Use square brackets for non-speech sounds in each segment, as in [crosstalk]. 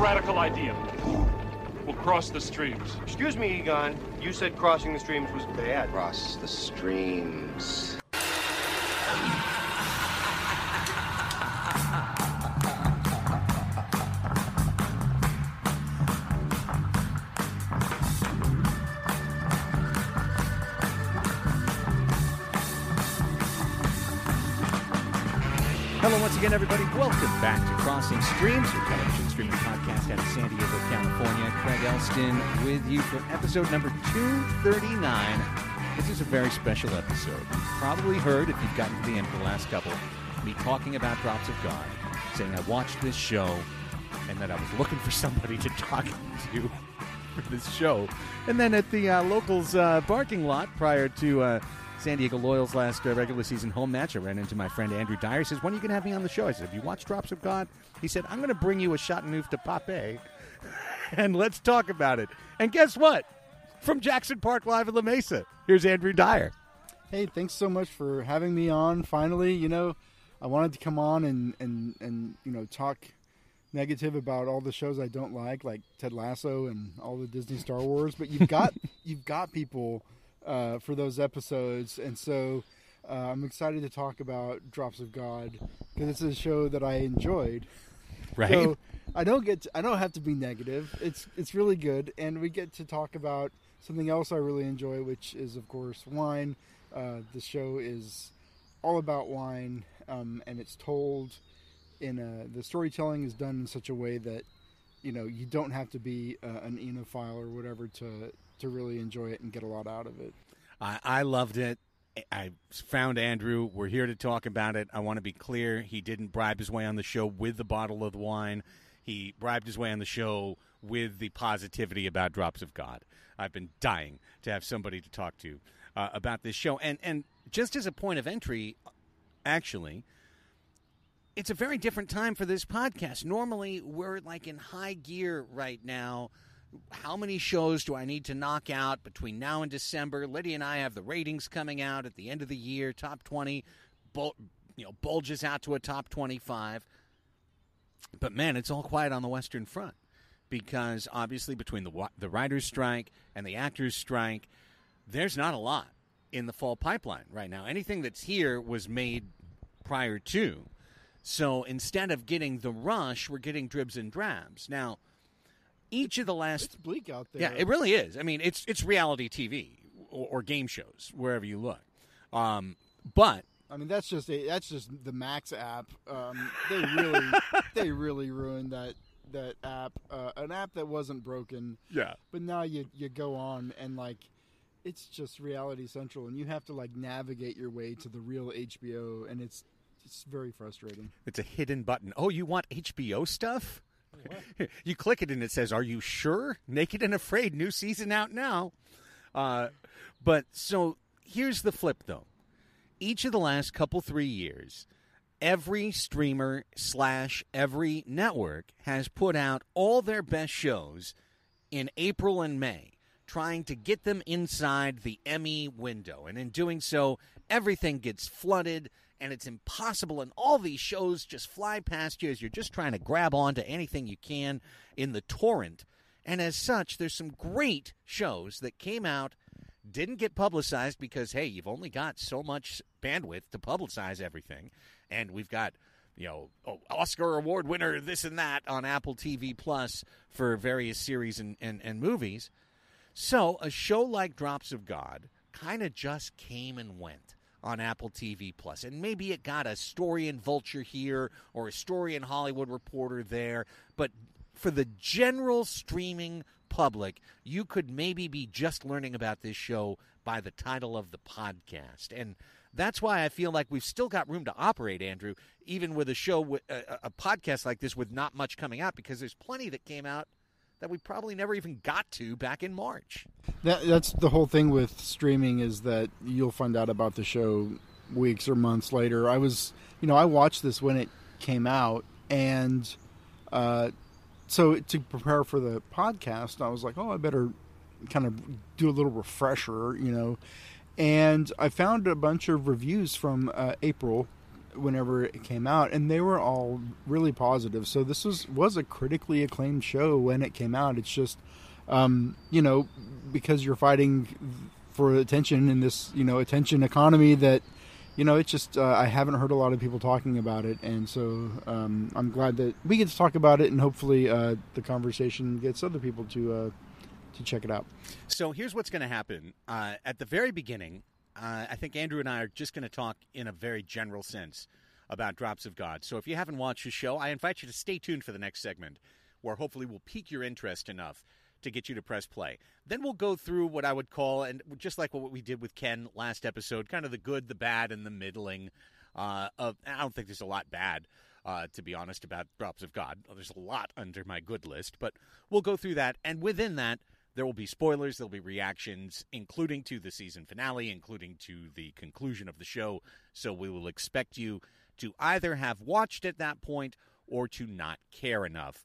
radical idea. We'll cross the streams. Excuse me, Egon. You said crossing the streams was bad. Cross the streams. Hello, once again, everybody. Welcome back to Crossing Streams, your television streaming podcast out of San Diego, California. Craig Elsten with you for episode number 239. This is a very special episode. You've probably heard, if you've gotten to the end of the last couple, me talking about Drops of God, saying I watched this show and that I was looking for somebody to talk to [laughs] for this show. And then at the uh, locals uh, parking lot prior to uh, San Diego Loyals' last uh, regular season home match, I ran into my friend Andrew Dyer. He says, When are you going to have me on the show? I said, Have you watched Drops of God? He said, I'm going to bring you a Chateauneuf du Pape [laughs] and let's talk about it. And guess what? From Jackson Park Live in La Mesa, here's Andrew Dyer. Hey, thanks so much for having me on. Finally, you know, I wanted to come on and and and you know talk negative about all the shows I don't like, like Ted Lasso and all the Disney Star Wars. But you've got [laughs] you've got people uh, for those episodes, and so uh, I'm excited to talk about Drops of God because it's a show that I enjoyed. Right? So I don't get to, I don't have to be negative. It's it's really good, and we get to talk about something else I really enjoy, which is of course wine. Uh, the show is all about wine, um, and it's told in a, the storytelling is done in such a way that you know you don't have to be uh, an enophile or whatever to to really enjoy it and get a lot out of it. I, I loved it. I found Andrew. We're here to talk about it. I want to be clear. He didn't bribe his way on the show with the bottle of wine. He bribed his way on the show with the positivity about Drops of God. I've been dying to have somebody to talk to uh, about this show. And and just as a point of entry, actually, it's a very different time for this podcast. Normally, we're like in high gear right now. How many shows do I need to knock out between now and December? Lydia and I have the ratings coming out at the end of the year. Top twenty, bul- you know, bulges out to a top twenty-five. But man, it's all quiet on the Western Front because obviously between the the writers' strike and the actors' strike, there's not a lot in the fall pipeline right now. Anything that's here was made prior to. So instead of getting the rush, we're getting dribs and drabs. Now, each of the last It's bleak out there. yeah, it really is. I mean, it's it's reality TV or, or game shows wherever you look. Um, but I mean, that's just a, that's just the Max app. Um, they really [laughs] they really ruined that that app. Uh, an app that wasn't broken, yeah, but now you you go on and like it's just Reality Central, and you have to like navigate your way to the real HBO, and it's it's very frustrating. it's a hidden button. Oh, you want HBO stuff? [laughs] you click it and it says, "Are you sure?" Naked and Afraid, new season out now. Uh, but so here's the flip, though. Each of the last couple three years, every streamer slash every network has put out all their best shows in April and May, trying to get them inside the Emmy window. And in doing so, everything gets flooded and it's impossible. And all these shows just fly past you as you're just trying to grab onto anything you can in the torrent. And as such, there's some great shows that came out, didn't get publicized because, hey, you've only got so much bandwidth to publicize everything. And we've got you know, oh, Oscar award winner, this and that on Apple TV Plus for various series and, and, and movies. So a show like Drops of God kind of just came and went on Apple TV Plus. And maybe it got a story in Vulture here or a story in Hollywood Reporter there, but for the general streaming public, you could maybe be just learning about this show by the title of the podcast. And that's why I feel like we've still got room to operate, Andrew, even with a show, a, podcast like this with not much coming out, because there's plenty that came out that we probably never even got to back in March. That, that's the whole thing with streaming is that you'll find out about the show weeks or months later. I was, you know, I watched this when it came out, and uh, so to prepare for the podcast, I was like, oh, I better kind of do a little refresher, you know. And I found a bunch of reviews from uh, April whenever it came out, and they were all really positive. So this was was a critically acclaimed show when it came out. It's just, um, you know, because you're fighting for attention in this you know attention economy that you know it's just uh, I haven't heard a lot of people talking about it, and so um, I'm glad that we get to talk about it, and hopefully uh, the conversation gets other people to uh, to check it out. So here's what's going to happen. Uh, at the very beginning, uh, I think Andrew and I are just going to talk in a very general sense about Drops of God. So if you haven't watched the show, I invite you to stay tuned for the next segment, where hopefully we'll pique your interest enough to get you to press play. Then we'll go through what I would call, and just like what we did with Ken last episode, kind of the good, the bad, and the middling. Uh, of I don't think there's a lot bad, uh, to be honest, about Drops of God. There's a lot under my good list, but we'll go through that, and within that, there will be spoilers, there'll be reactions, including to the season finale, including to the conclusion of the show. So we will expect you to either have watched at that point or to not care enough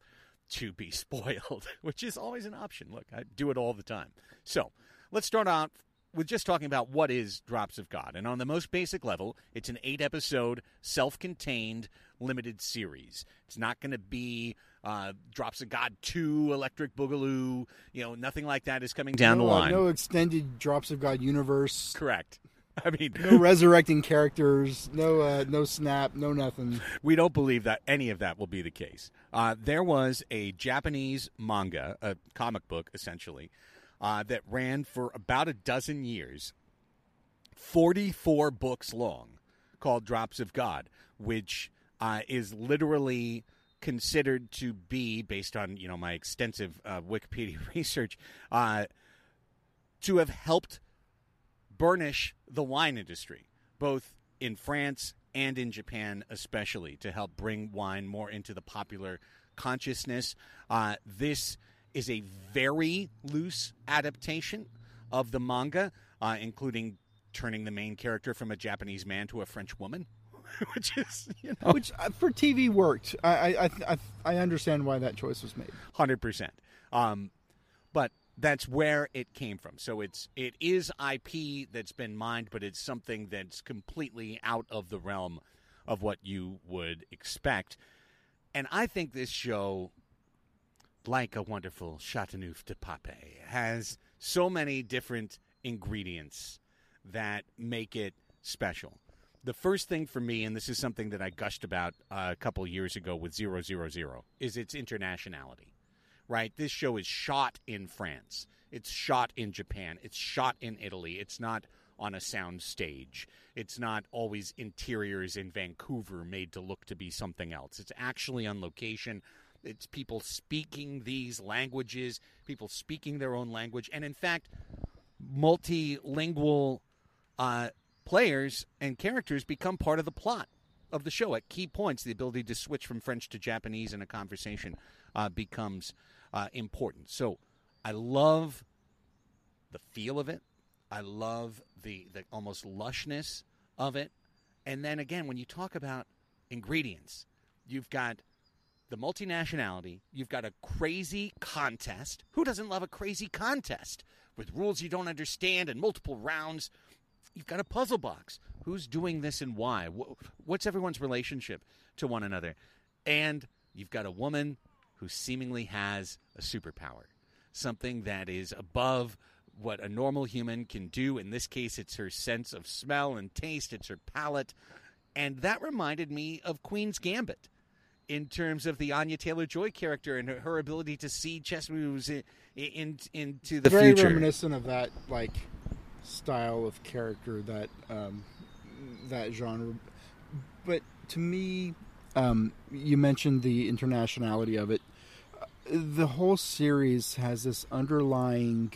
to be [laughs] spoiled, which is always an option. Look, I do it all the time. So let's start out with just talking about what is Drops of God. And on the most basic level, it's an eight episode, self contained, limited series. It's not going to be uh, Drops of God 2, Electric Boogaloo. You know, nothing like that is coming down no, the line. no extended Drops of God universe. Correct. [laughs] I mean, no resurrecting characters, no uh, no snap, no nothing. we don't believe that any of that will be the case. Uh, there was a Japanese manga, a comic book essentially, uh, that ran for about a dozen years, 44 books long, called Drops of God, which uh, is literally considered to be, based on you know my extensive uh, Wikipedia [laughs] research, uh, to have helped burnish the wine industry, both in France and in Japan, especially to help bring wine more into the popular consciousness. Uh, this is a very loose adaptation of the manga, uh, including turning the main character from a Japanese man to a French woman. [laughs] Which is, you know, Which uh, for TV worked. I I, I I I understand why that choice was made. hundred percent. Um, but that's where it came from. So it's it is IP that's been mined, but it's something that's completely out of the realm of what you would expect. And I think this show, like a wonderful Chateauneuf de Pape, has so many different ingredients that make it special. The first thing for me, and this is something that I gushed about uh, a couple years ago with Zero Zero Zero, is its internationality right? This show is shot in France. It's shot in Japan. It's shot in Italy. It's not on a sound stage. It's not always interiors in Vancouver made to look to be something else. It's actually on location. It's people speaking these languages, people speaking their own language, and in fact, multilingual uh, players and characters become part of the plot of the show at key points. The ability to switch from French to Japanese in a conversation uh, becomes uh, important. So I love the feel of it. I love the, the almost lushness of it. And then again, when you talk about ingredients, you've got the multinationality, you've got a crazy contest. Who doesn't love a crazy contest with rules you don't understand and multiple rounds? You've got a puzzle box. Who's doing this and why? What's everyone's relationship to one another? And you've got a woman who seemingly has a superpower, something that is above what a normal human can do. In this case, it's her sense of smell and taste, it's her palate. And that reminded me of Queen's Gambit in terms of the Anya Taylor Joy character and her, her ability to see chess moves in, in, into the Very future. reminiscent of that like style of character that um, that genre. But to me, um, you mentioned the internationality of it. The whole series has this underlying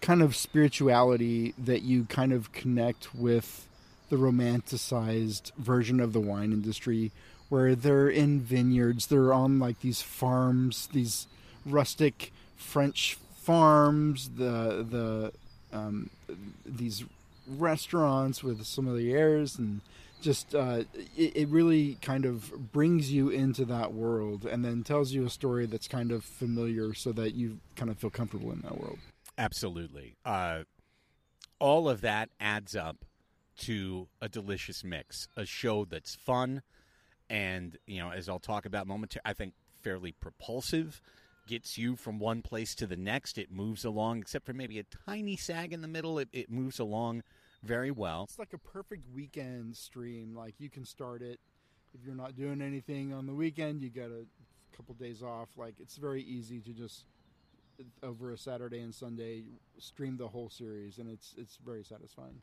kind of spirituality that you kind of connect with the romanticized version of the wine industry where they're in vineyards they're on like these farms these rustic french farms the the um, these restaurants with sommeliers and just uh, it, it really kind of brings you into that world and then tells you a story that's kind of familiar so that you kind of feel comfortable in that world Absolutely. Uh, all of that adds up to a delicious mix, a show that's fun, and you know, as I'll talk about momentarily, I think fairly propulsive. Gets you from one place to the next. It moves along, except for maybe a tiny sag in the middle. It, it moves along very well. It's like a perfect weekend stream. Like you can start it if you're not doing anything on the weekend. You got a couple days off. Like it's very easy to just over a Saturday and Sunday stream the whole series, and it's it's very satisfying.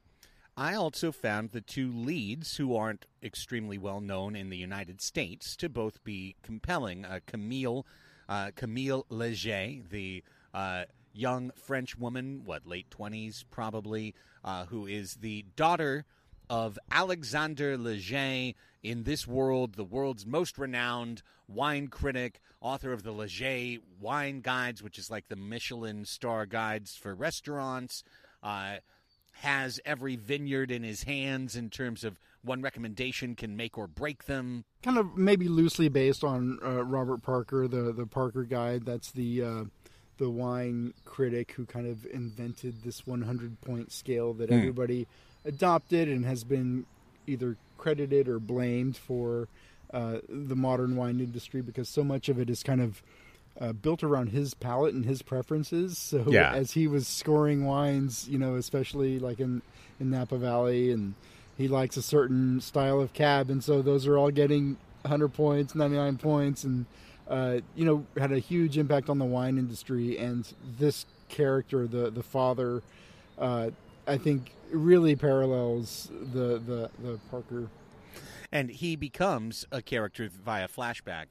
I also found the two leads, who aren't extremely well known in the United States, to both be compelling. Uh, Camille, uh, Camille Leger, the uh, young French woman, what late twenties probably, uh, who is the daughter of Alexander Leger in this world, the world's most renowned wine critic, author of the Leger Wine Guides, which is like the Michelin star guides for restaurants. Uh, has every vineyard in his hands in terms of one recommendation can make or break them. Kind of maybe loosely based on uh, Robert Parker, the the Parker Guide. That's the uh, the wine critic who kind of invented this 100 point scale that Hmm. everybody adopted and has been either credited or blamed for uh, the modern wine industry because so much of it is kind of uh, built around his palate and his preferences. [laughs] So Yeah. as he was scoring wines, you know, especially like in in Napa Valley, and he likes a certain style of cab, and so those are all getting 100 points, 99 points, and uh, you know, had a huge impact on the wine industry. And this character, the the father, uh, I think, really parallels the the the Parker. And he becomes a character via flashback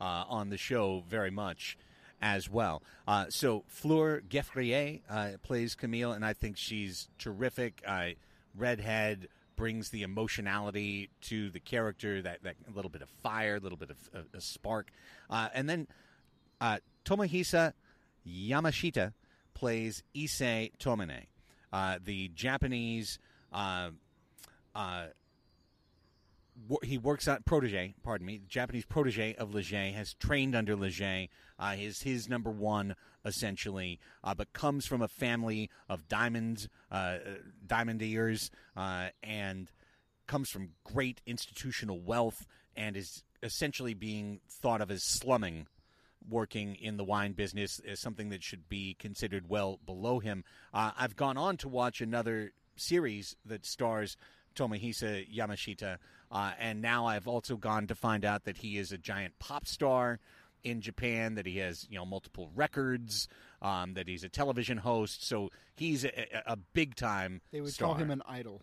uh, on the show very much as well. Uh, so Fleur Geffrier uh, plays Camille, and I think she's terrific. Uh, redhead brings the emotionality to the character, that, that little bit of fire, a little bit of a, spark. Uh, and then uh, Tomohisa Yamashita plays Issei Tomine, uh, the Japanese. He works on protege. Pardon me, Japanese protege of Leger has trained under Leger. Uh, is his number one essentially, uh, but comes from a family of diamonds, uh, diamondeers, uh, and comes from great institutional wealth, and is essentially being thought of as slumming working in the wine business as something that should be considered well below him. Uh, I've gone on to watch another series that stars Tomohisa Yamashita, uh, and now I've also gone to find out that he is a giant pop star in Japan, that he has you know multiple records, um, that he's a television host, so he's a, a, big time. They would star. call him an idol.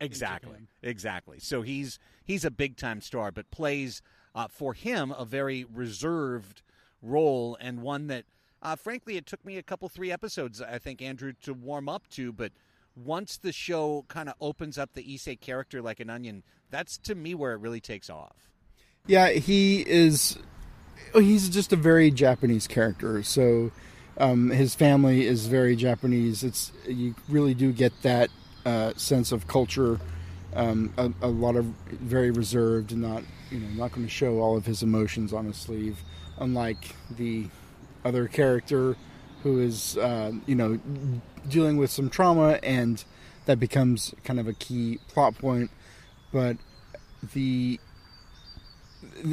Exactly, exactly. So he's he's a big time star, but plays uh, for him a very reserved role and one that, uh, frankly, it took me a couple three episodes, I think, Andrew, to warm up to. But once the show kind of opens up the Issei character like an onion, that's to me where it really takes off. Yeah, he is. oh, He's just a very Japanese character. So um, his family is very Japanese. It's you really do get that uh, sense of culture. Um, a, a lot of very reserved and not you know not going to show all of his emotions on his sleeve, unlike the other character who is uh, you know dealing with some trauma and that becomes kind of a key plot point. But the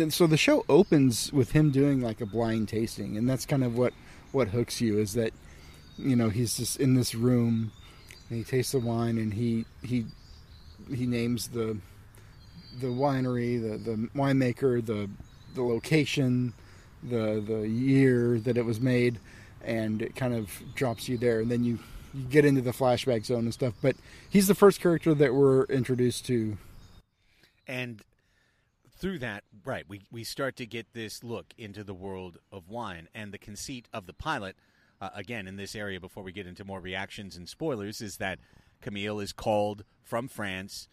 so the show opens with him doing like a blind tasting and that's kind of what what hooks you is that you know he's just in this room and he tastes the wine and he he he names the the winery the the winemaker the the location the the year that it was made and it kind of drops you there and then you you get into the flashback zone and stuff but he's the first character that we're introduced to and through that right we, we start to get this look into the world of wine and the conceit of the pilot uh, again in this area before we get into more reactions and spoilers is that camille is called from france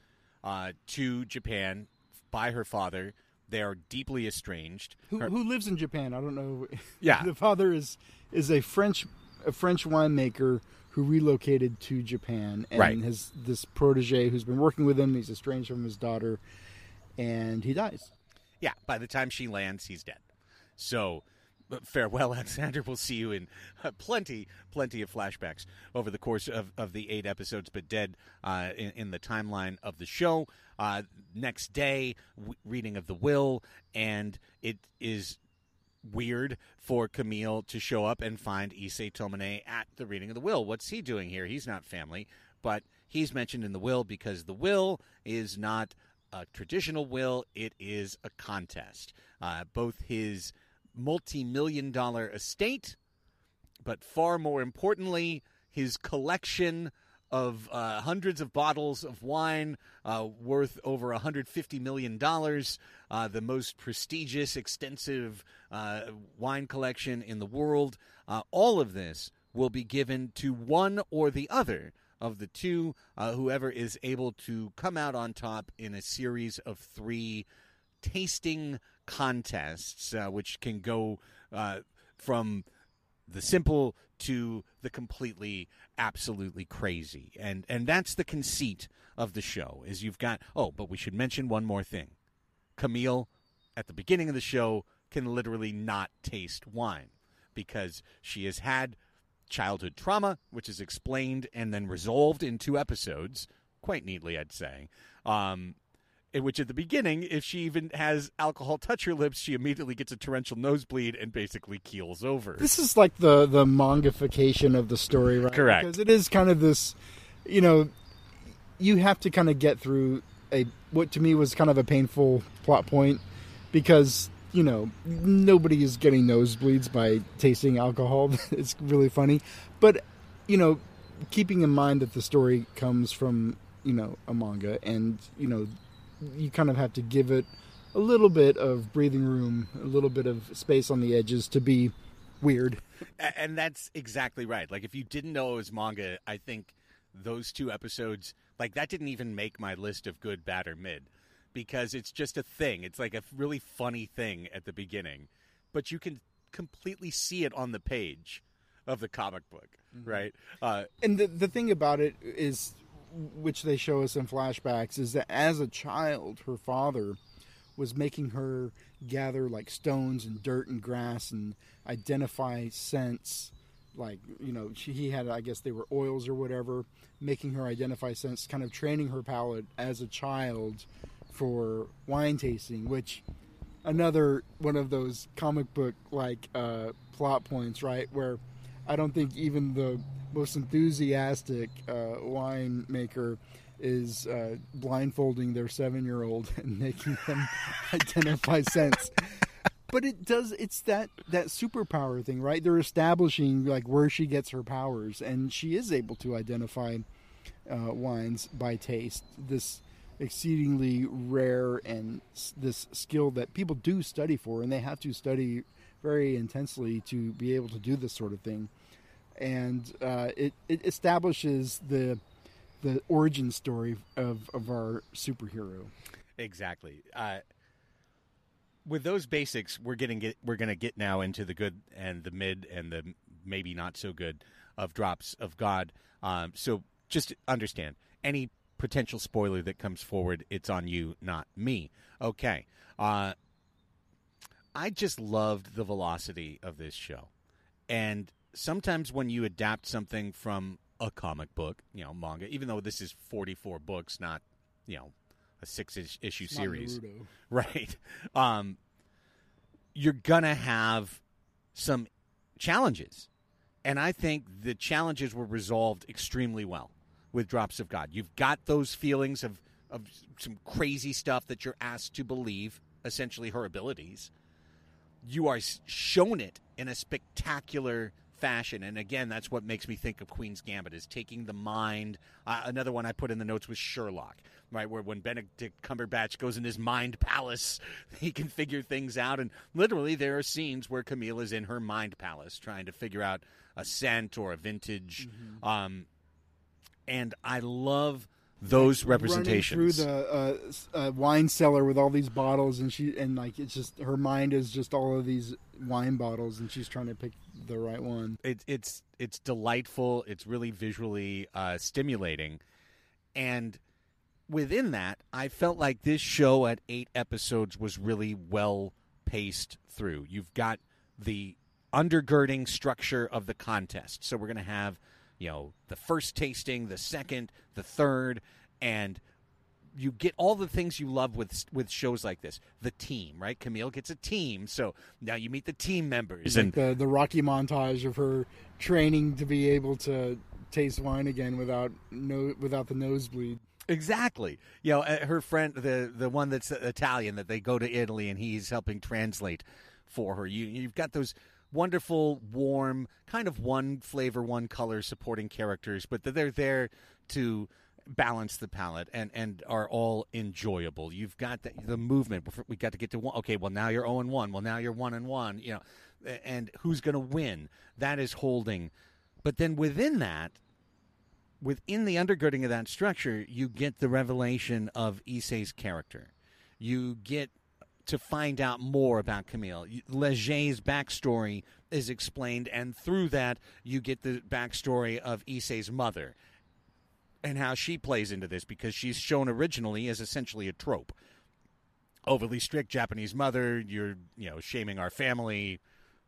uh, to japan by her father they are deeply estranged who, Her- who lives in Japan. I don't know. [laughs] Yeah. the father is is a French a French winemaker who relocated to Japan and Right. has this protege who's been working with him. He's estranged from his daughter, and he dies. Yeah, by the time she lands, he's dead. So farewell, [laughs] Alexander. We'll see you in uh, plenty, plenty of flashbacks over the course of, of the eight episodes, but dead uh, in, in the timeline of the show. Uh, next day, w- reading of the will, and it is weird for Camille to show up and find Issei Tomine at the reading of the will. What's he doing here? He's not family, but he's mentioned in the will because the will is not a traditional will, it is a contest. Uh, both his multi million dollar estate, but far more importantly, his collection of uh, hundreds of bottles of wine uh, worth over $150 million, uh, the most prestigious, extensive uh, wine collection in the world. Uh, all of this will be given to one or the other of the two, uh, whoever is able to come out on top in a series of three tasting contests, which can go from the simple to the completely absolutely crazy. And and that's the conceit of the show is you've got oh but we should mention one more thing. Camille at the beginning of the show can literally not taste wine because she has had childhood trauma which is explained and then resolved in two episodes quite neatly i'd say. Um, in which at the beginning, if she even has alcohol touch her lips, she immediately gets a torrential nosebleed and basically keels over. This is like the the mangification of the story, right? Correct. Because it is kind of this, you know, you have to kind of get through a what to me was kind of a painful plot point because you know nobody is getting nosebleeds by tasting alcohol. [laughs] it's really funny, but you know, keeping in mind that the story comes from you know a manga and you know you kind of have to give it a little bit of breathing room, a little bit of space on the edges to be weird. And that's exactly right. Like if you didn't know it was manga, I think those two episodes, like that didn't even make my list of good, bad, or mid because it's just a thing. It's like a really funny thing at the beginning, but you can completely see it on the page of the comic book, right? Uh, And the the thing about it is, which they show us in flashbacks, is that as a child, her father was making her gather like stones and dirt and grass and identify scents. Like you know, she, he had I guess they were oils or whatever, making her identify scents, kind of training her palate as a child for wine tasting, which another one of those comic book like uh, plot points, right? Where I don't think even the most enthusiastic uh, winemaker is uh, blindfolding their seven-year-old and [laughs] making them [laughs] identify scents. But it does. It's that that superpower thing, right? They're establishing like where she gets her powers, and she is able to identify uh, wines by taste. This exceedingly rare and this skill that people do study for, and they have to study very intensely to be able to do this sort of thing. And uh, it it establishes the the origin story of of our superhero. Exactly. Uh, with those basics, we're getting get, we're going to get now into the good and the mid and the maybe not so good of drops of God. Um, so just understand any potential spoiler that comes forward, it's on you, not me. Okay. Uh, I just loved the velocity of this show, and sometimes when you adapt something from a comic book, you know, manga, even though this is forty-four books, not you know a six issue It's series, [laughs] right? Um, you're gonna have some challenges, and I think the challenges were resolved extremely well with Drops of God. You've got those feelings of of some crazy stuff that you're asked to believe, essentially her abilities. You are shown it in a spectacular fashion, and again, that's what makes me think of Queen's Gambit is taking the mind. Uh, another one I put in the notes was Sherlock, right, where when Benedict Cumberbatch goes in his mind palace, [laughs] he can figure things out, and literally there are scenes where Camille is in her mind palace trying to figure out a scent or a vintage. Um, and I love those representations. running through the uh, uh, wine cellar with all these bottles, and she and like it's just her mind is just all of these wine bottles, and she's trying to pick the right one. it, it's it's delightful. It's really visually uh, stimulating, and within that, I felt like this show at eight episodes was really well paced through. You've got the undergirding structure of the contest. So we're going to have, you know, the first tasting, the second, the third, and you get all the things you love with with shows like this. The team, right? Camille gets a team, so now you meet the team members, Like and the the Rocky montage of her training to be able to taste wine again without no without the nosebleed. Exactly. You know, uh, her friend, the the one that's Italian, that they go to Italy and he's helping translate for her. You you've got those wonderful, warm, kind of one flavor, one color supporting characters, but they're there to balance the palette and and are all enjoyable. You've got the, the movement. We got to get to one. Okay, well now you're zero and one. Well now you're one and one. You know, and who's going to win? That is holding. But then within that, within the undergirding of that structure, you get the revelation of Issei's character. You get to find out more about Camille. Leger's backstory is explained, and through that, you get the backstory of Issei's mother and how she plays into this because she's shown originally as essentially a trope. Overly strict Japanese mother, you're, you know, shaming our family,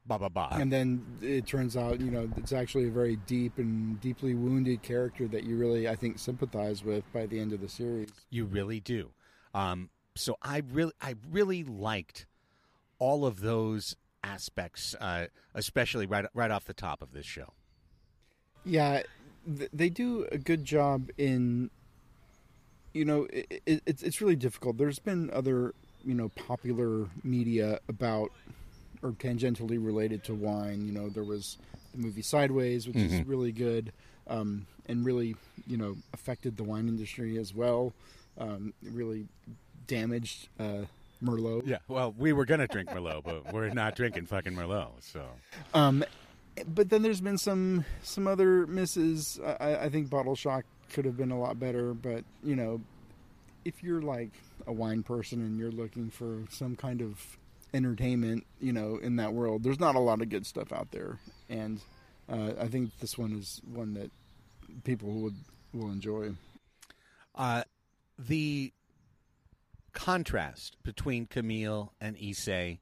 blah, blah, blah. And then it turns out, you know, it's actually a very deep and deeply wounded character that you really, I think, sympathize with by the end of the series. You really do. Um, so I really, I really liked all of those aspects, uh, especially right, right off the top of this show. Yeah, th- they do a good job in, you know, it, it, it's it's really difficult. There's been other, you know, popular media about or tangentially related to wine. You know, there was the movie Sideways, which is Mhm. really good um, and really, you know, affected the wine industry as well. Um, really damaged uh, Merlot. Yeah, well, we were gonna drink Merlot, but we're not drinking fucking Merlot. So Um, but then there's been some some other misses. I, I think Bottle Shock could have been a lot better, but you know, if you're like a wine person and you're looking for some kind of entertainment, you know, in that world, there's not a lot of good stuff out there, and uh, I think this one is one that people would will enjoy. uh, the contrast between Camille and Issei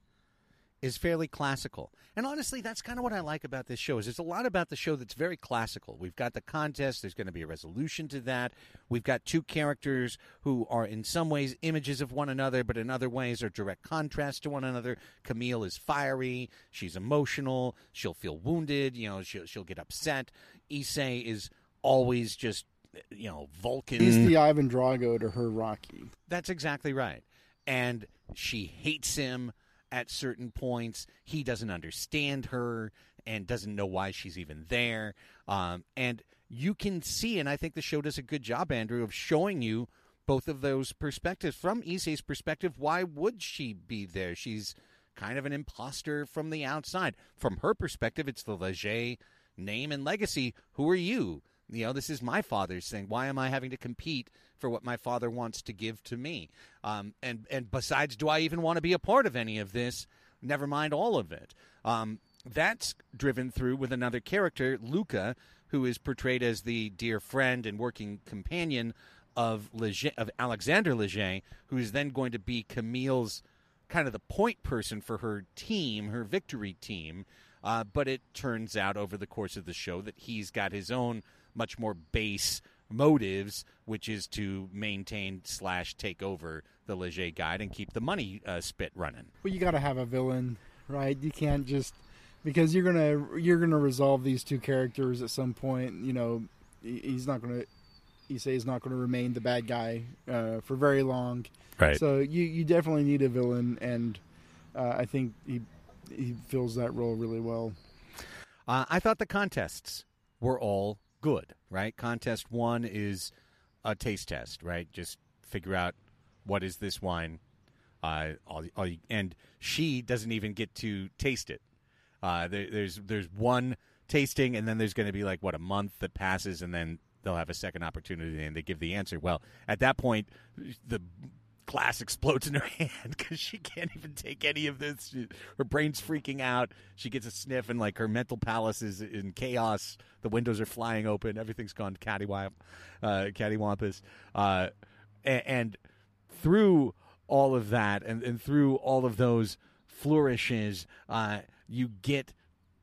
is fairly classical. And honestly, that's kind of what I like about this show. Is there's a lot about the show that's very classical. We've got the contest. There's going to be a resolution to that. We've got two characters who are in some ways images of one another, but in other ways are direct contrast to one another. Camille is fiery. She's emotional. She'll feel wounded. You know, she'll she'll get upset. Issei is always just you know Vulcan. He's the Ivan Drago to her Rocky. That's exactly right. And she hates him at certain points. He doesn't understand her and doesn't know why she's even there. Um, and you can see, and I think the show does a good job, Andrew, of showing you both of those perspectives. From Issei's perspective, why would she be there? She's kind of an imposter from the outside. From her perspective, it's the Leger name and legacy. Who are you? You know, this is my father's thing. Why am I having to compete for what my father wants to give to me? Um, and and besides, do I even want to be a part of any of this? Never mind all of it. Um, that's driven through with another character, Luca, who is portrayed as the dear friend and working companion of Leger, of Alexander Leger, who is then going to be Camille's kind of the point person for her team, her victory team. Uh, but it turns out over the course of the show that he's got his own much more base motives, which is to maintain slash take over the Leger guide and keep the money uh, spit running. Well, you got to have a villain, right? You can't just because you're gonna you're gonna resolve these two characters at some point. You know, he's not gonna. Issei he's not going to remain the bad guy uh, for very long. Right. So you you definitely need a villain, and uh, I think he he fills that role really well. Uh, I thought the contests were all good, right? Contest one is a taste test, right? Just figure out what is this wine, uh, all, all, and she doesn't even get to taste it. Uh, there, there's there's one tasting, and then there's going to be like what a month that passes, and then they'll have a second opportunity, and they give the answer. Well, at that point, the glass explodes in her [laughs] hand because she can't even take any of this. She, her brain's freaking out. She gets a sniff, and like her mental palace is in chaos. The windows are flying open. Everything's gone cattywamp, uh, cattywampus. Uh, and, and through all of that, and, and through all of those flourishes, uh, you get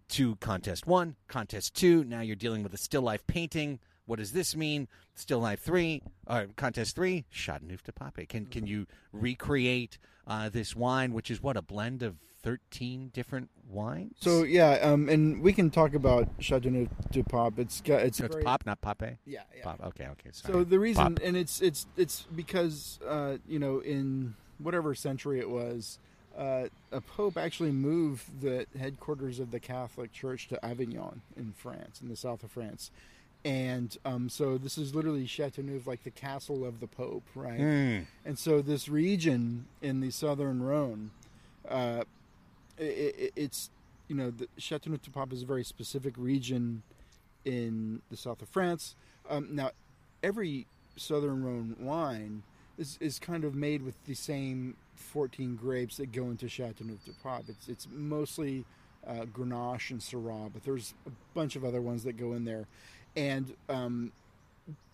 to contest one, contest two. Now you're dealing with a still life painting. What does this mean? Still life three, uh, contest three, Chateauneuf de Pape. Can can you recreate uh, this wine, which is what a blend of thirteen different wines? So yeah, um, and we can talk about Chateauneuf du Pape. It's got it's So it's very- pop, not pape. Yeah, yeah. Pop. Okay, okay. Sorry. So the reason, Pop. and it's it's it's because uh, you know in whatever century it was, uh, a pope actually moved the headquarters of the Catholic Church to Avignon in France, in the south of France, and um, so this is literally Chateauneuf, like the castle of the Pope, right? Mm. And so this region in the southern Rhone, uh, i i it's you know the Chateauneuf du Pape is a very specific region in the south of France. Um, now, every southern Rhone wine is, is kind of made with the same 14 grapes that go into Chateauneuf du Pape. It's it's mostly uh, Grenache and Syrah, but there's a bunch of other ones that go in there, and um,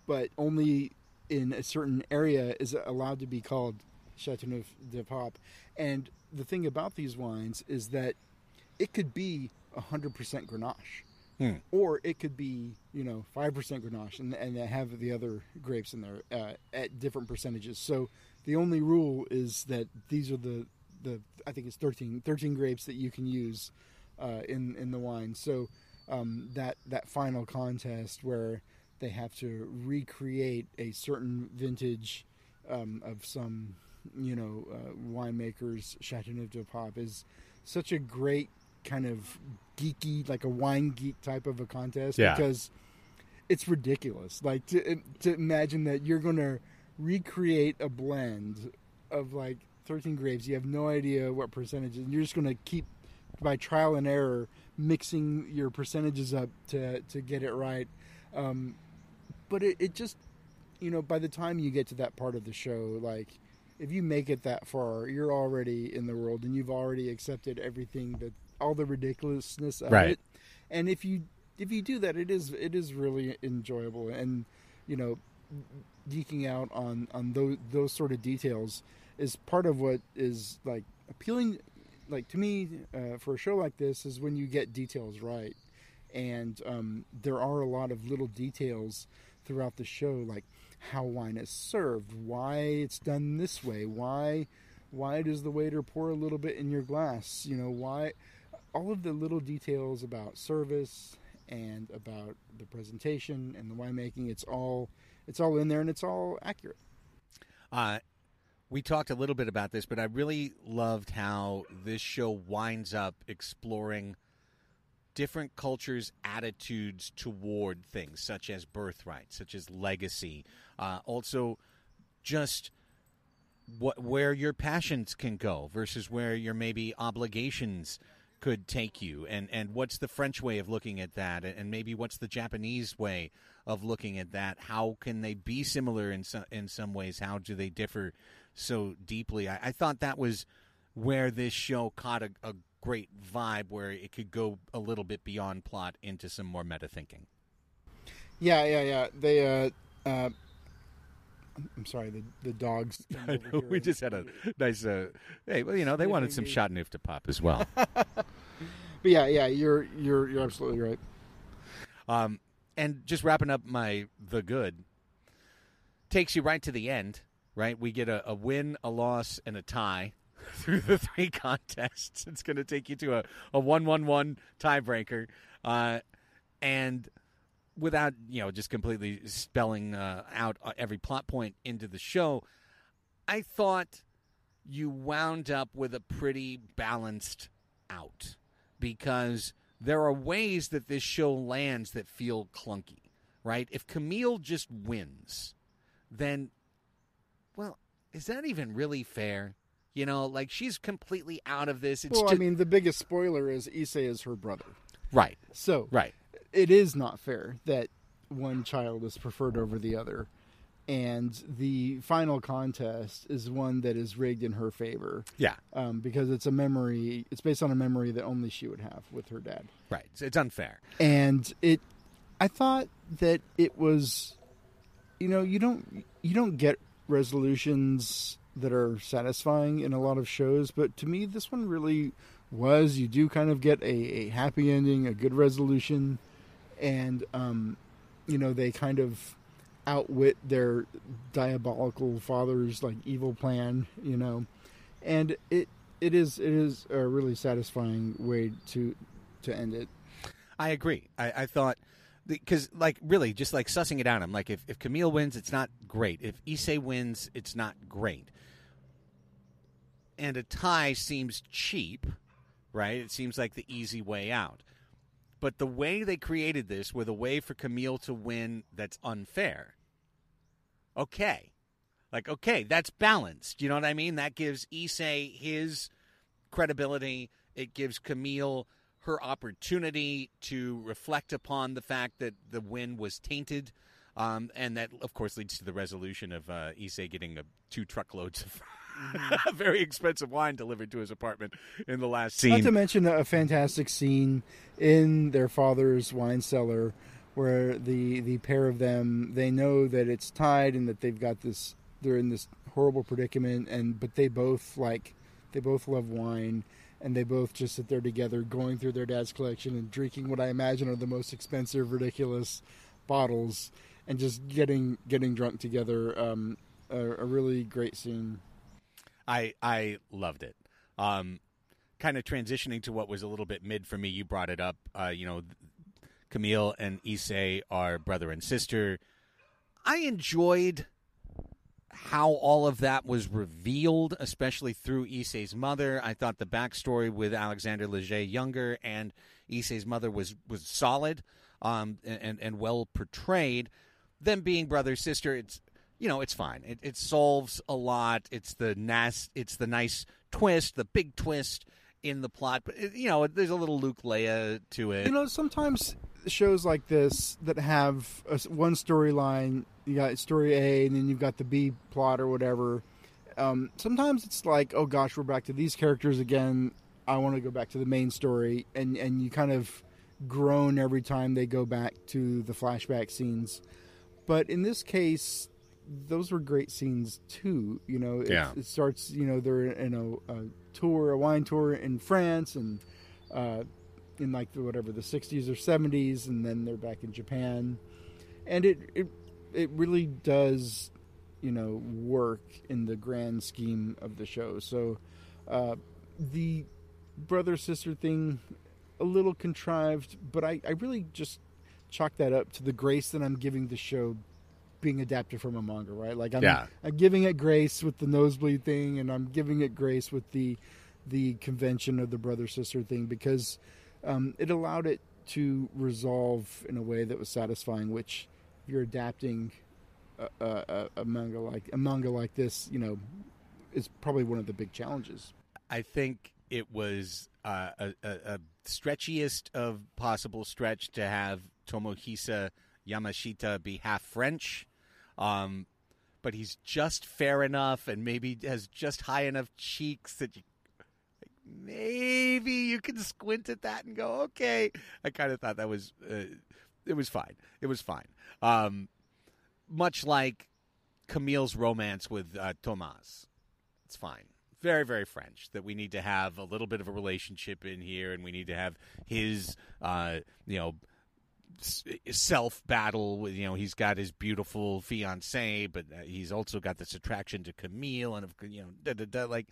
but only in a certain area is it allowed to be called Chateauneuf de Pape. And the thing about these wines is that it could be 100% Grenache. Hmm. Or it could be, you know, 5% Grenache and, and have the other grapes in there uh, at different percentages. So the only rule is that these are the, the I think it's 13, 13 grapes that you can use uh, in, in the wine. So um, that, that final contest where they have to recreate a certain vintage um, of some, you know, uh, winemakers, Chateauneuf du Pape, is such a great kind of geeky, like a wine geek type of a contest Yeah. because it's ridiculous. Like to to imagine that you're going to recreate a blend of like 13 grapes. You have no idea what percentage and you're just going to keep by trial and error mixing your percentages up to to get it right. Um, but it, it just you know by the time you get to that part of the show like if you make it that far you're already in the world and you've already accepted everything that all the ridiculousness of Right. it and if you if you do that it is it is really enjoyable and you know geeking out on on those those sort of details is part of what is like appealing like to me uh, for a show like this is when you get details right. And um, there are a lot of little details throughout the show like how wine is served why it's done this way why why does the waiter pour a little bit in your glass you know why all of the little details about service and about the presentation and the winemaking it's all it's all in there and it's all accurate. Uh, we talked a little bit about this, but I really loved how this show winds up exploring different cultures' attitudes toward things, such as birthright, such as legacy. Uh, also, just what where your passions can go versus where your maybe obligations could take you. And and what's the french way of looking at that? And, maybe what's the japanese way of looking at that? How can they be similar in some in some ways? How do they differ so deeply i, I thought that was where this show caught a, a great vibe where it could go a little bit beyond plot into some more meta thinking yeah yeah yeah they uh uh I'm sorry, the the dogs. [laughs] We just had a nice uh hey well you know they wanted some Sniffing Chateauneuf to pop as well [laughs] But yeah, yeah, you're you're you're absolutely right. Um, and just wrapping up my the good takes you right to the end. Right, we get a, a win, a loss, and a tie [laughs] through the three contests. It's going to take you to a, a one one one tiebreaker, uh, and without you know just completely spelling uh, out uh, every plot point into the show, I thought you wound up with a pretty balanced out because there are ways that this show lands that feel clunky, right? If Camille just wins, then, well, is that even really fair? You know, like she's completely out of this. It's well, I mean, the biggest spoiler is Issei is her brother, right, so right, it is not fair that one child is preferred over the other, and the final contest is one that is rigged in her favor yeah, um, because it's a memory. It's based on a memory that only she would have with her dad. right. It's unfair. and it i thought that it was you know you don't you don't get resolutions that are satisfying in a lot of shows but to me this one really was. You do kind of get a, a happy ending, a good resolution, and um, you know they kind of outwit their diabolical father's like evil plan. You know, and it it is it is a really satisfying way to to end it. I agree. I, I thought because like really just like sussing it out. I'm like if if Camille wins, it's not great. If Issei wins, it's not great. And a tie seems cheap, right? It seems like the easy way out. But the way they created this with a way for Camille to win that's unfair. Okay. Like, okay, that's balanced. You know what I mean? That gives Issei his credibility. It gives Camille her opportunity to reflect upon the fact that the win was tainted. Um, and that, of course, leads to the resolution of uh, Issei getting a, two truckloads of [laughs] very expensive wine delivered to his apartment in the last scene. Not to mention a fantastic scene in their father's wine cellar where the the pair of them they know that it's tied and that they've got this they're in this horrible predicament and but they both like they both love wine and they both just sit there together going through their dad's collection and drinking what I imagine are the most expensive ridiculous bottles and just getting getting drunk together um, a, a really great scene I I loved it. Um, kind of transitioning to what was a little bit mid for me. You brought it up. Uh, you know, Camille and Issei are brother and sister. I enjoyed how all of that was revealed, especially through Issei's mother. I thought the backstory with Alexander Leger younger and Issei's mother was was solid um, and and well portrayed. Them being brother sister, it's you know it's fine. It, it solves a lot. It's the nas- It's the nice twist, the big twist in the plot. But you know, there's a little Luke Leia to it. You know, sometimes shows like this that have a, one storyline, you got story A, and then you've got the B plot or whatever. Um, sometimes it's like, oh gosh, we're back to these characters again. I want to go back to the main story, and and you kind of groan every time they go back to the flashback scenes. But in this case, those were great scenes too. You know, it, Yeah. it starts. You know, they're in a, a tour, a wine tour in France, and uh, in like the whatever the 60s or 70s, and then they're back in Japan, and it it it really does, you know, work in the grand scheme of the show. So, uh, the brother sister thing, a little contrived, but I I really just chalk that up to the grace that I'm giving the show being adapted from a manga, right? Like I'm, Yeah. I'm giving it grace with the nosebleed thing, and I'm giving it grace with the the convention of the brother sister thing because um, it allowed it to resolve in a way that was satisfying. Which, you're adapting a, a, a- manga like a manga like this, you know, is probably one of the big challenges. I think it was uh, a, a, a stretchiest of possible stretch to have Tomohisa Yamashita be half French, um, but he's just fair enough and maybe has just high enough cheeks that you, maybe you can squint at that and go, okay. I kind of thought that was uh, it was fine. It was fine. Um, much like Camille's romance with uh, Thomas. It's fine. Very, very French that we need to have a little bit of a relationship in here, and we need to have his, uh, you know, self battle with you know he's got his beautiful fiancee, but uh, he's also got this attraction to Camille, and you know, da, da, da, like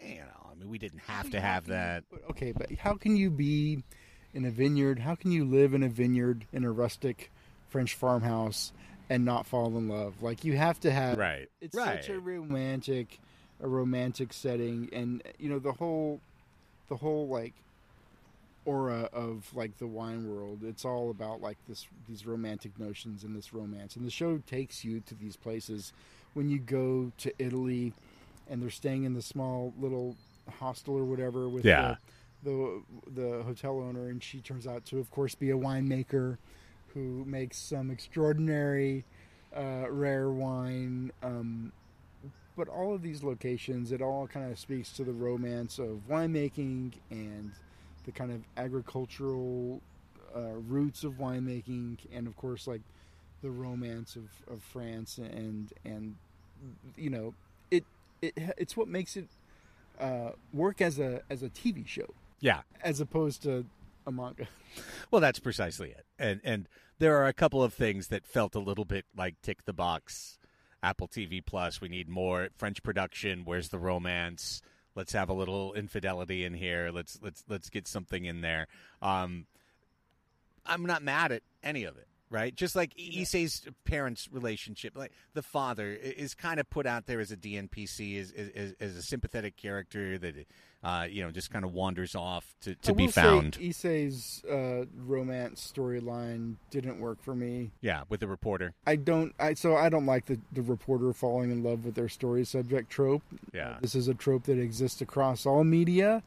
you know, I mean, we didn't have to have that. Okay, but how can you be in a vineyard? How can you live in a vineyard in a rustic French farmhouse and not fall in love? Like you have to have Right, It's right. such a romantic, a romantic setting, and you know the whole, the whole like aura of like the wine world. It's all about like this these romantic notions and this romance, and the show takes you to these places when you go to Italy, and they're staying in the small little hostel or whatever with Yeah. the, the the hotel owner, and she turns out to, of course, be a winemaker who makes some extraordinary uh, rare wine. Um, but all of these locations, it all kind of speaks to the romance of winemaking and the kind of agricultural uh, roots of winemaking, and of course, like the romance of, of France and and you know it it it's what makes it uh, work as a as a TV show. Yeah. as opposed to a manga. Well, that's precisely it. And and there are a couple of things that felt a little bit like tick the box. Apple TV Plus, we need more French production. Where's the romance? Let's have a little infidelity in here. Let's let's let's get something in there. Um, I'm not mad at any of it, right? Just like Issei's parents' relationship, like the father is kind of put out there as a DNPC, as as, as a sympathetic character that uh, you know just kind of wanders off to, to be found. Issei's uh, romance storyline didn't work for me. Yeah, with the reporter. I don't. I so I don't like the the reporter falling in love with their story subject trope. Yeah. This is a trope that exists across all media,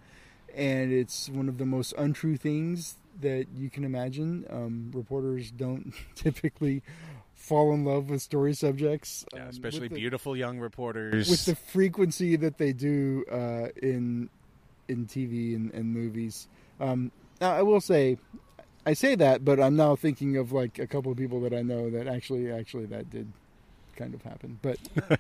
and it's one of the most untrue things that you can imagine. Um, reporters don't [laughs] typically fall in love with story subjects, Yeah, um, especially the, beautiful young reporters. with the frequency that they do uh, in in TV and, and movies. Um, now, I will say, I say that, but I'm now thinking of like a couple of people that I know that actually actually that did kind of happen. But [laughs] the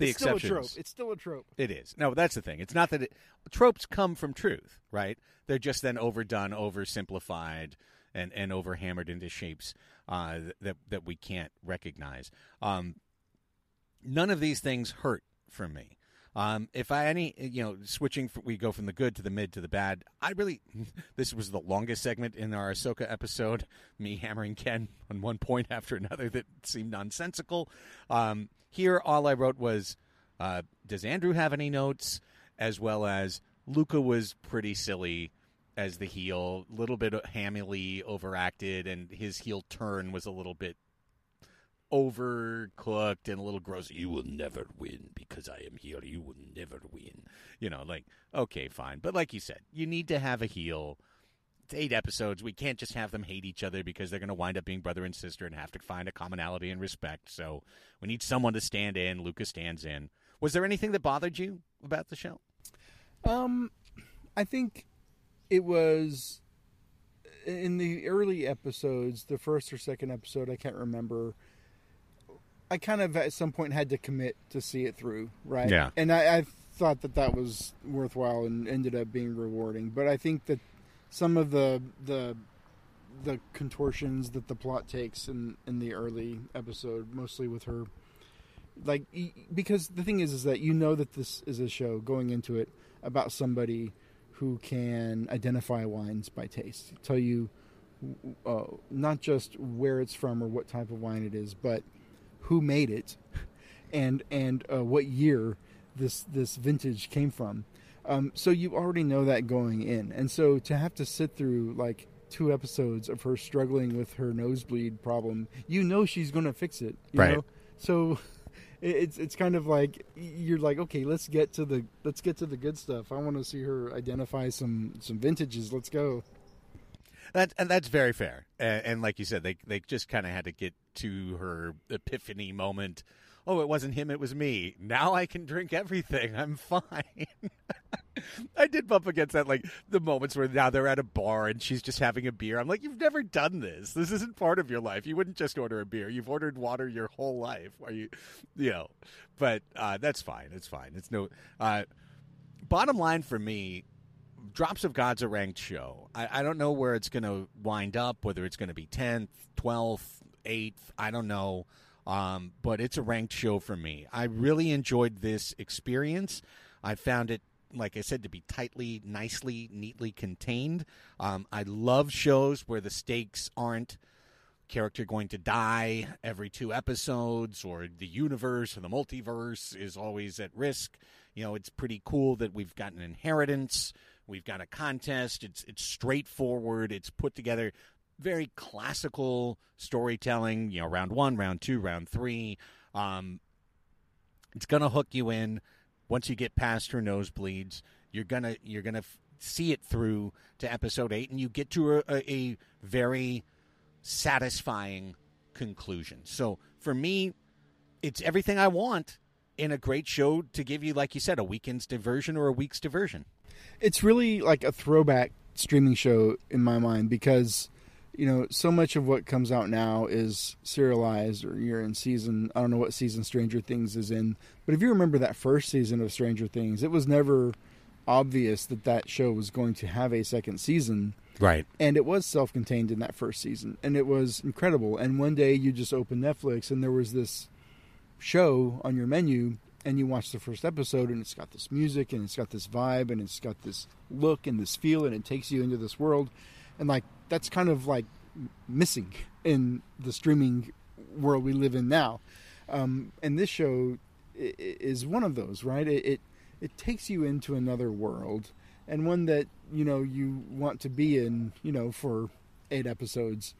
it's still a exceptions. trope. It's still a trope. It is. No, that's the thing. It's not that it, tropes come from truth, right? They're just then overdone, oversimplified, and and overhammered into shapes uh, that that we can't recognize. Um, none of these things hurt for me. Um, if I any, you know, switching, from, we go from the good to the mid to the bad. I really, [laughs] this was the longest segment in our Ahsoka episode. Me hammering Ken on one point [laughs] after another that seemed nonsensical. Um, here, all I wrote was, uh, "Does Andrew have any notes?" As well as Luca was pretty silly as the heel, a little bit hammily overacted, and his heel turn was a little bit overcooked and a little gross. You will never win because I am here. You will never win. You know, like, okay, fine. But like you said, you need to have a heel. It's eight episodes. We can't just have them hate each other because they're going to wind up being brother and sister and have to find a commonality and respect. So we need someone to stand in. Lucas stands in. Was there anything that bothered you about the show? Um, I think it was in the early episodes, the first or second episode, I can't remember. I kind of at some point had to commit to see it through, right? Yeah. And I, I thought that that was worthwhile and ended up being rewarding. But I think that some of the the the contortions that the plot takes in in the early episode, mostly with her, like because the thing is, is that you know that this is a show going into it about somebody who can identify wines by taste, tell you uh, not just where it's from or what type of wine it is, but who made it, and and uh, what year this this vintage came from. Um, so you already know that going in, and so to have to sit through like two episodes of her struggling with her nosebleed problem, you know she's going to fix it, you Right. know? So [laughs] it's it's kind of like you're like okay let's get to the let's get to the good stuff i want to see her identify some some vintages let's go That and that's very fair. And, and like you said, they they just kind of had to get to her epiphany moment. Oh, it wasn't him; it was me. Now I can drink everything. I'm fine. [laughs] I did bump against that, like the moments where now they're at a bar and she's just having a beer. I'm like, you've never done this. This isn't part of your life. You wouldn't just order a beer. You've ordered water your whole life. Are you, you know? But uh, that's fine. It's fine. It's no. Uh, bottom line for me, Drops of God's a ranked show. I, I don't know where it's going to wind up, whether it's going to be 10th, 12th, 8th. I don't know. Um, but it's a ranked show for me. I really enjoyed this experience. I found it, like I said, to be tightly, nicely, neatly contained. Um, I love shows where the stakes aren't character going to die every two episodes or the universe or the multiverse is always at risk. You know, it's pretty cool that we've got an inheritance, we've got a contest, it's it's straightforward, it's put together very classical storytelling, you know, round 1, round 2, round 3. Um it's to hook you in once you get past her nosebleeds. You're to you're to f- see it through to episode 8 and you get to a, a very satisfying conclusion. So for me, it's everything I want in a great show to give you, like you said, a weekend's diversion or a week's diversion. it's really like a throwback streaming show in my mind because you know so much of what comes out now is serialized or you're in season i don't know what season stranger things is in but if you remember that first season of stranger things it was never obvious that that show was going to have a second season Right. and it was self-contained in that first season and it was incredible and one day you just open netflix and there was this show on your menu and you watch the first episode and it's got this music and it's got this vibe and it's got this look and this feel and it takes you into this world. And like that's kind of like missing in the streaming world we live in now. Um, and this show is one of those right? It, it it takes you into another world and one that you know you want to be in you know for eight episodes.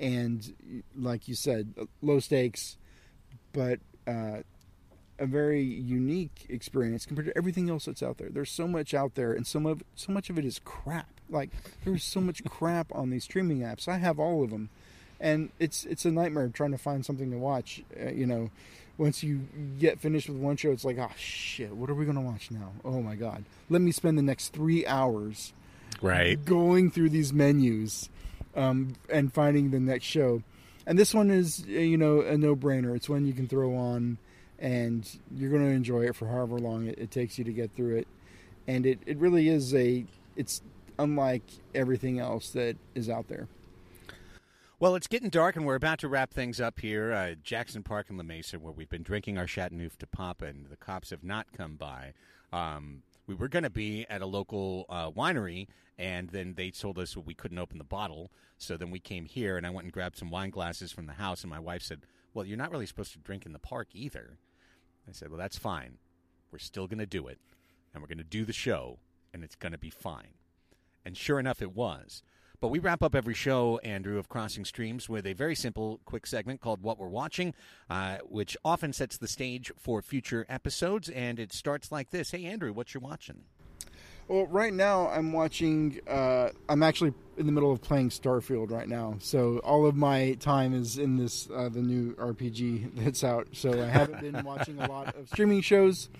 And like you said low stakes but uh, a very unique experience compared to everything else that's out there. There's so much out there and so much so much of it is crap. Like there's so much [laughs] crap on these streaming apps. I have all of them and it's it's a nightmare trying to find something to watch uh, you know. Once you get finished with one show it's like oh shit what are we going to watch now? Oh my god. Let me spend the next three hours Right. going through these menus um, and finding the next show. And this one is, uh, you know, a no-brainer. It's one you can throw on, and you're going to enjoy it for however long it, it takes you to get through it. And it, it really is a, it's unlike everything else that is out there. Well, it's getting dark, and we're about to wrap things up here. Uh, Jackson Park in La Mesa, where we've been drinking our Chateauneuf du Pape, and the cops have not come by. Um, we were going to be at a local uh, winery, and then they told us we couldn't open the bottle. So then we came here, and I went and grabbed some wine glasses from the house, and my wife said, Well, you're not really supposed to drink in the park either. I said, Well, that's fine. We're still going to do it, and we're going to do the show, and it's going to be fine. And sure enough, it was. But we wrap up every show, Andrew, of Crossing Streams with a very simple, quick segment called What We're Watching, uh, which often sets the stage for future episodes. And it starts like this Hey, Andrew, what you watching? Well, right now I'm watching. Uh, I'm actually in the middle of playing Starfield right now, so all of my time is in this uh, the new RPG that's out. So I haven't been [laughs] watching a lot of streaming shows,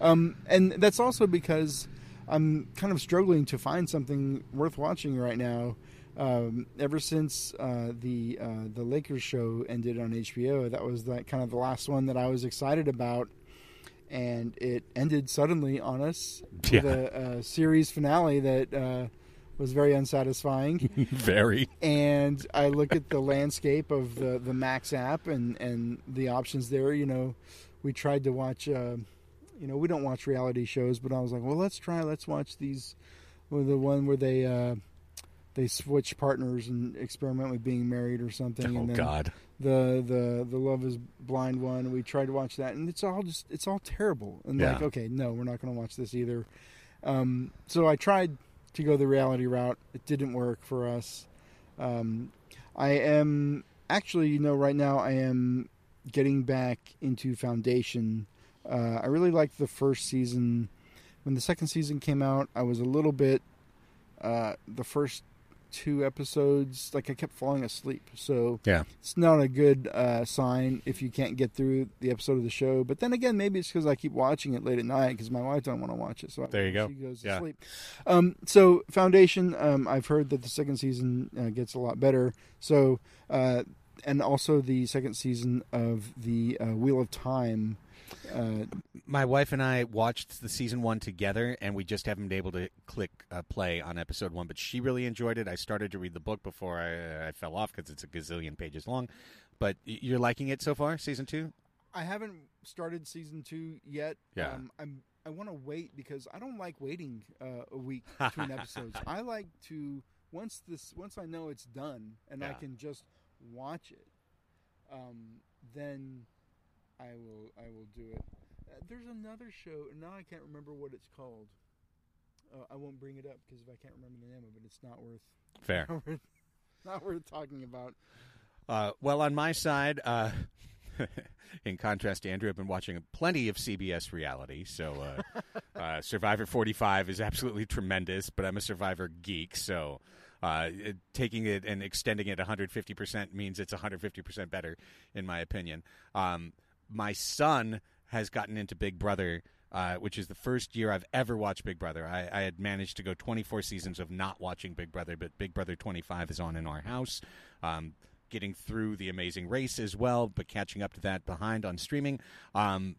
um, and that's also because I'm kind of struggling to find something worth watching right now. Um, ever since uh, the uh, the Lakers show ended on HBO, that was like kind of the last one that I was excited about and it ended suddenly on us Yeah. with a, a series finale that uh, was very unsatisfying. [laughs] very. and I look at the landscape of the, the Max app and, and the options there. You know, we tried to watch. You know, we don't watch reality shows, but I was like, well, let's try. Let's watch these. Well, the one where they uh, they switch partners and experiment with being married or something. Oh, and then God. the the the Love Is Blind one. We tried to watch that, and it's all just it's all terrible. And like, okay, no, we're not going to watch this either. Um, so I tried to go the reality route. It didn't work for us. Um, I am actually, you know, right now I am getting back into Foundation. Uh, I really liked the first season. When the second season came out, I was a little bit. Uh, the first two episodes, like I kept falling asleep. So Yeah. it's not a good uh, sign if you can't get through the episode of the show. But then again, maybe it's because I keep watching it late at night because my wife don't want to watch it. So There you go. She goes to Yeah. sleep. Um, so Foundation, um, I've heard that the second season uh, gets a lot better. So uh, and also the second season of the uh, Wheel of Time. Uh, My wife and I watched the season one together, and we just haven't been able to click uh, play on episode one. But she really enjoyed it. I started to read the book before I, I fell off because it's a gazillion pages long. But you're liking it so far, season two? I haven't started season two yet. Yeah. Um, I'm. I want to wait because I don't like waiting uh, a week [laughs] between episodes. I like to once this once I know it's done and I can just watch it. Um, then I will. I will do it. Uh, there's another show and now I can't remember what it's called. Uh, I won't bring it up because if I can't remember the name of it, it's not worth. Fair. [laughs] not worth talking about. Uh, well, on my side, uh, [laughs] in contrast to Andrew, I've been watching plenty of CBS reality. So, uh, uh, [laughs] Survivor 45 is absolutely tremendous, but I'm a Survivor geek. So, uh, taking it and extending it 150% means it's 150% better, in my opinion. Um, my son has gotten into Big Brother. Uh, which is the first year I've ever watched Big Brother. I, I had managed to go 24 seasons of not watching Big Brother, but Big Brother 25 is on in our house. Um, getting through the Amazing Race as well, but catching up to that behind on streaming. Um,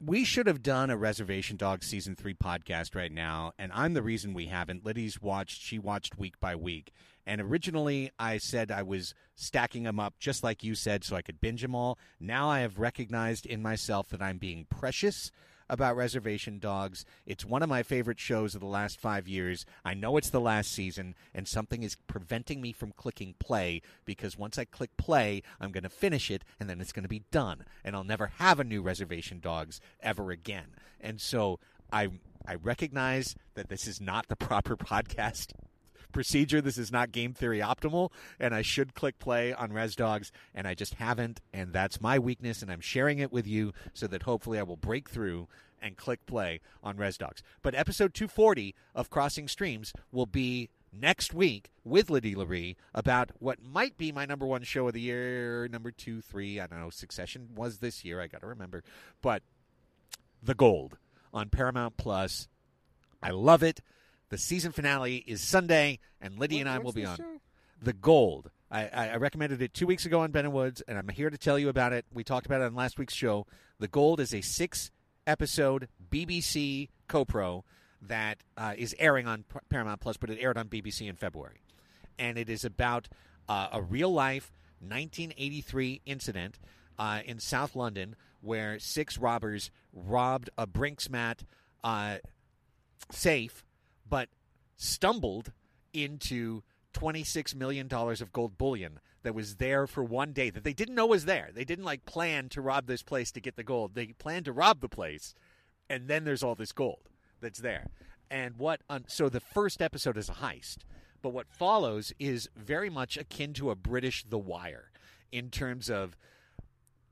we should have done a Reservation Dogs season three podcast right now, and I'm the reason we haven't. Liddy's watched; she watched week by week, and originally I said I was stacking them up just like you said, so I could binge them all. Now I have recognized in myself that I'm being precious about Reservation Dogs. It's one of my favorite shows of the last five years. I know it's the last season, and something is preventing me from clicking play because once I click play, I'm going to finish it, and then it's going to be done, and I'll never have a new Reservation Dogs ever again. And so I I recognize that this is not the [laughs] proper podcast procedure. This is not game theory optimal, and I should click play on Res Dogs, and I just haven't, and that's my weakness, and I'm sharing it with you so that hopefully I will break through and click play on Res Dogs. But episode 240 of Crossing Streams will be next week with Liddy Laree about what might be my number one show of the year, number two, three. I don't know. Succession was this year. I got to remember, but The Gold on Paramount Plus. I love it. The season finale is Sunday, and Liddy and I will be on show? The Gold. I, I, recommended it two weeks ago on Ben and Woods, and I'm here to tell you about it. We talked about it on last week's show. The Gold is a six episode BBC CoPro that uh, is airing on Paramount Plus, but it aired on BBC in February. And it is about uh, a real life 1983 incident uh, in South London where six robbers robbed a Brink's-Mat uh, safe, but stumbled into $26 million of gold bullion that was there for one day that they didn't know was there. They didn't like plan to rob this place to get the gold. They planned to rob the place, and then there's all this gold that's there. And what, un- so the first episode is a heist, but what follows is very much akin to a British The Wire in terms of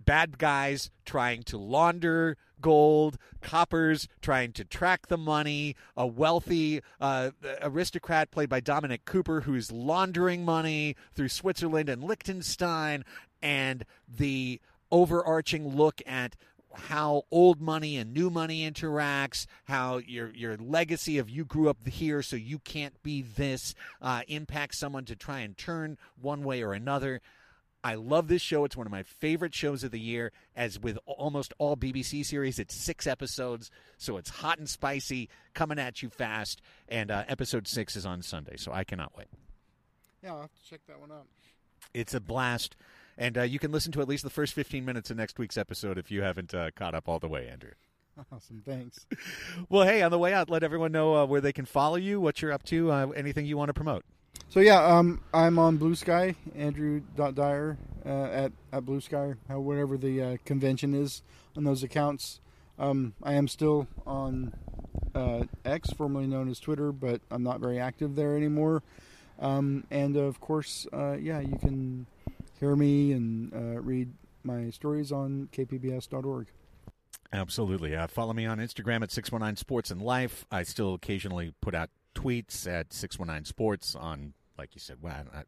bad guys trying to launder gold, coppers trying to track the money, a wealthy uh, aristocrat played by Dominic Cooper who's laundering money through Switzerland and Liechtenstein, and the overarching look at how old money and new money interacts, how your your legacy of you grew up here, so you can't be this, uh, impacts someone to try and turn one way or another. I love this show. It's one of my favorite shows of the year. As with almost all BBC series, it's six episodes, so it's hot and spicy, coming at you fast. And uh, episode six is on Sunday, so I cannot wait. Yeah, I'll have to check that one out. It's a blast, and uh, you can listen to at least the first fifteen minutes of next week's episode if you haven't uh, caught up all the way, Andrew. [laughs] Awesome, thanks. [laughs] Well, hey, on the way out, let everyone know uh, where they can follow you, what you're up to, uh, anything you want to promote. So yeah, um, I'm on Blue Sky, Andrew Dyer uh, at at Blue Sky, whatever the uh, convention is on those accounts. Um, I am still on uh, X, formerly known as Twitter, but I'm not very active there anymore. Um, and of course, uh, yeah, you can hear me and uh, read my stories on kpbs.org. Absolutely. Uh, follow me on Instagram at 619 Sports and Life. I still occasionally put out tweets at 619 Sports on, like you said, well, I,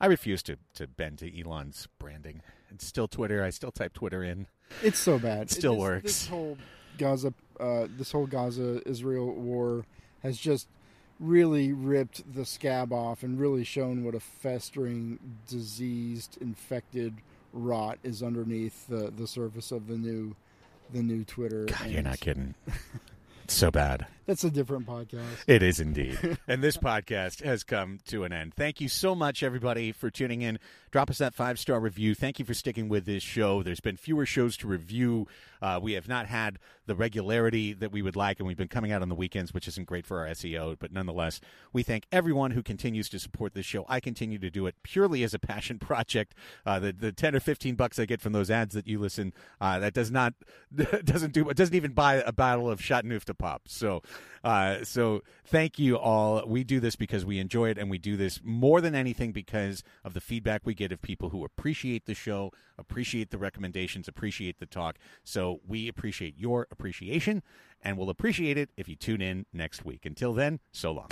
I refuse to, to bend to Elon's branding. It's still Twitter. I still type Twitter in. It's so bad. It still This- works. This whole Gaza, uh, this whole Gaza Israel war has just really ripped the scab off and really shown what a festering, diseased, infected rot is underneath the, the surface of the new the new Twitter. God, you're not kidding. [laughs] It's so bad. That's a different podcast. It is indeed. [laughs] and this podcast has come to an end. Thank you so much, everybody, for tuning in. Drop us that five star review. Thank you for sticking with this show. There's been fewer shows to review. Uh, we have not had the regularity that we would like, and we've been coming out on the weekends, which isn't great for our SEO. But nonetheless, we thank everyone who continues to support this show. I continue to do it purely as a passion [laughs] project. Uh, the the ten or fifteen bucks I get from those ads that you listen, uh, that does not [laughs] doesn't do doesn't even buy a bottle of Chateauneuf du Pape. So. [laughs] Uh, so thank you all. We do this because we enjoy it, and we do this more than anything because of the feedback we get of people who appreciate the show, appreciate the recommendations, appreciate the talk. So we appreciate your appreciation, and we'll appreciate it if you tune in next week. Until then, so long.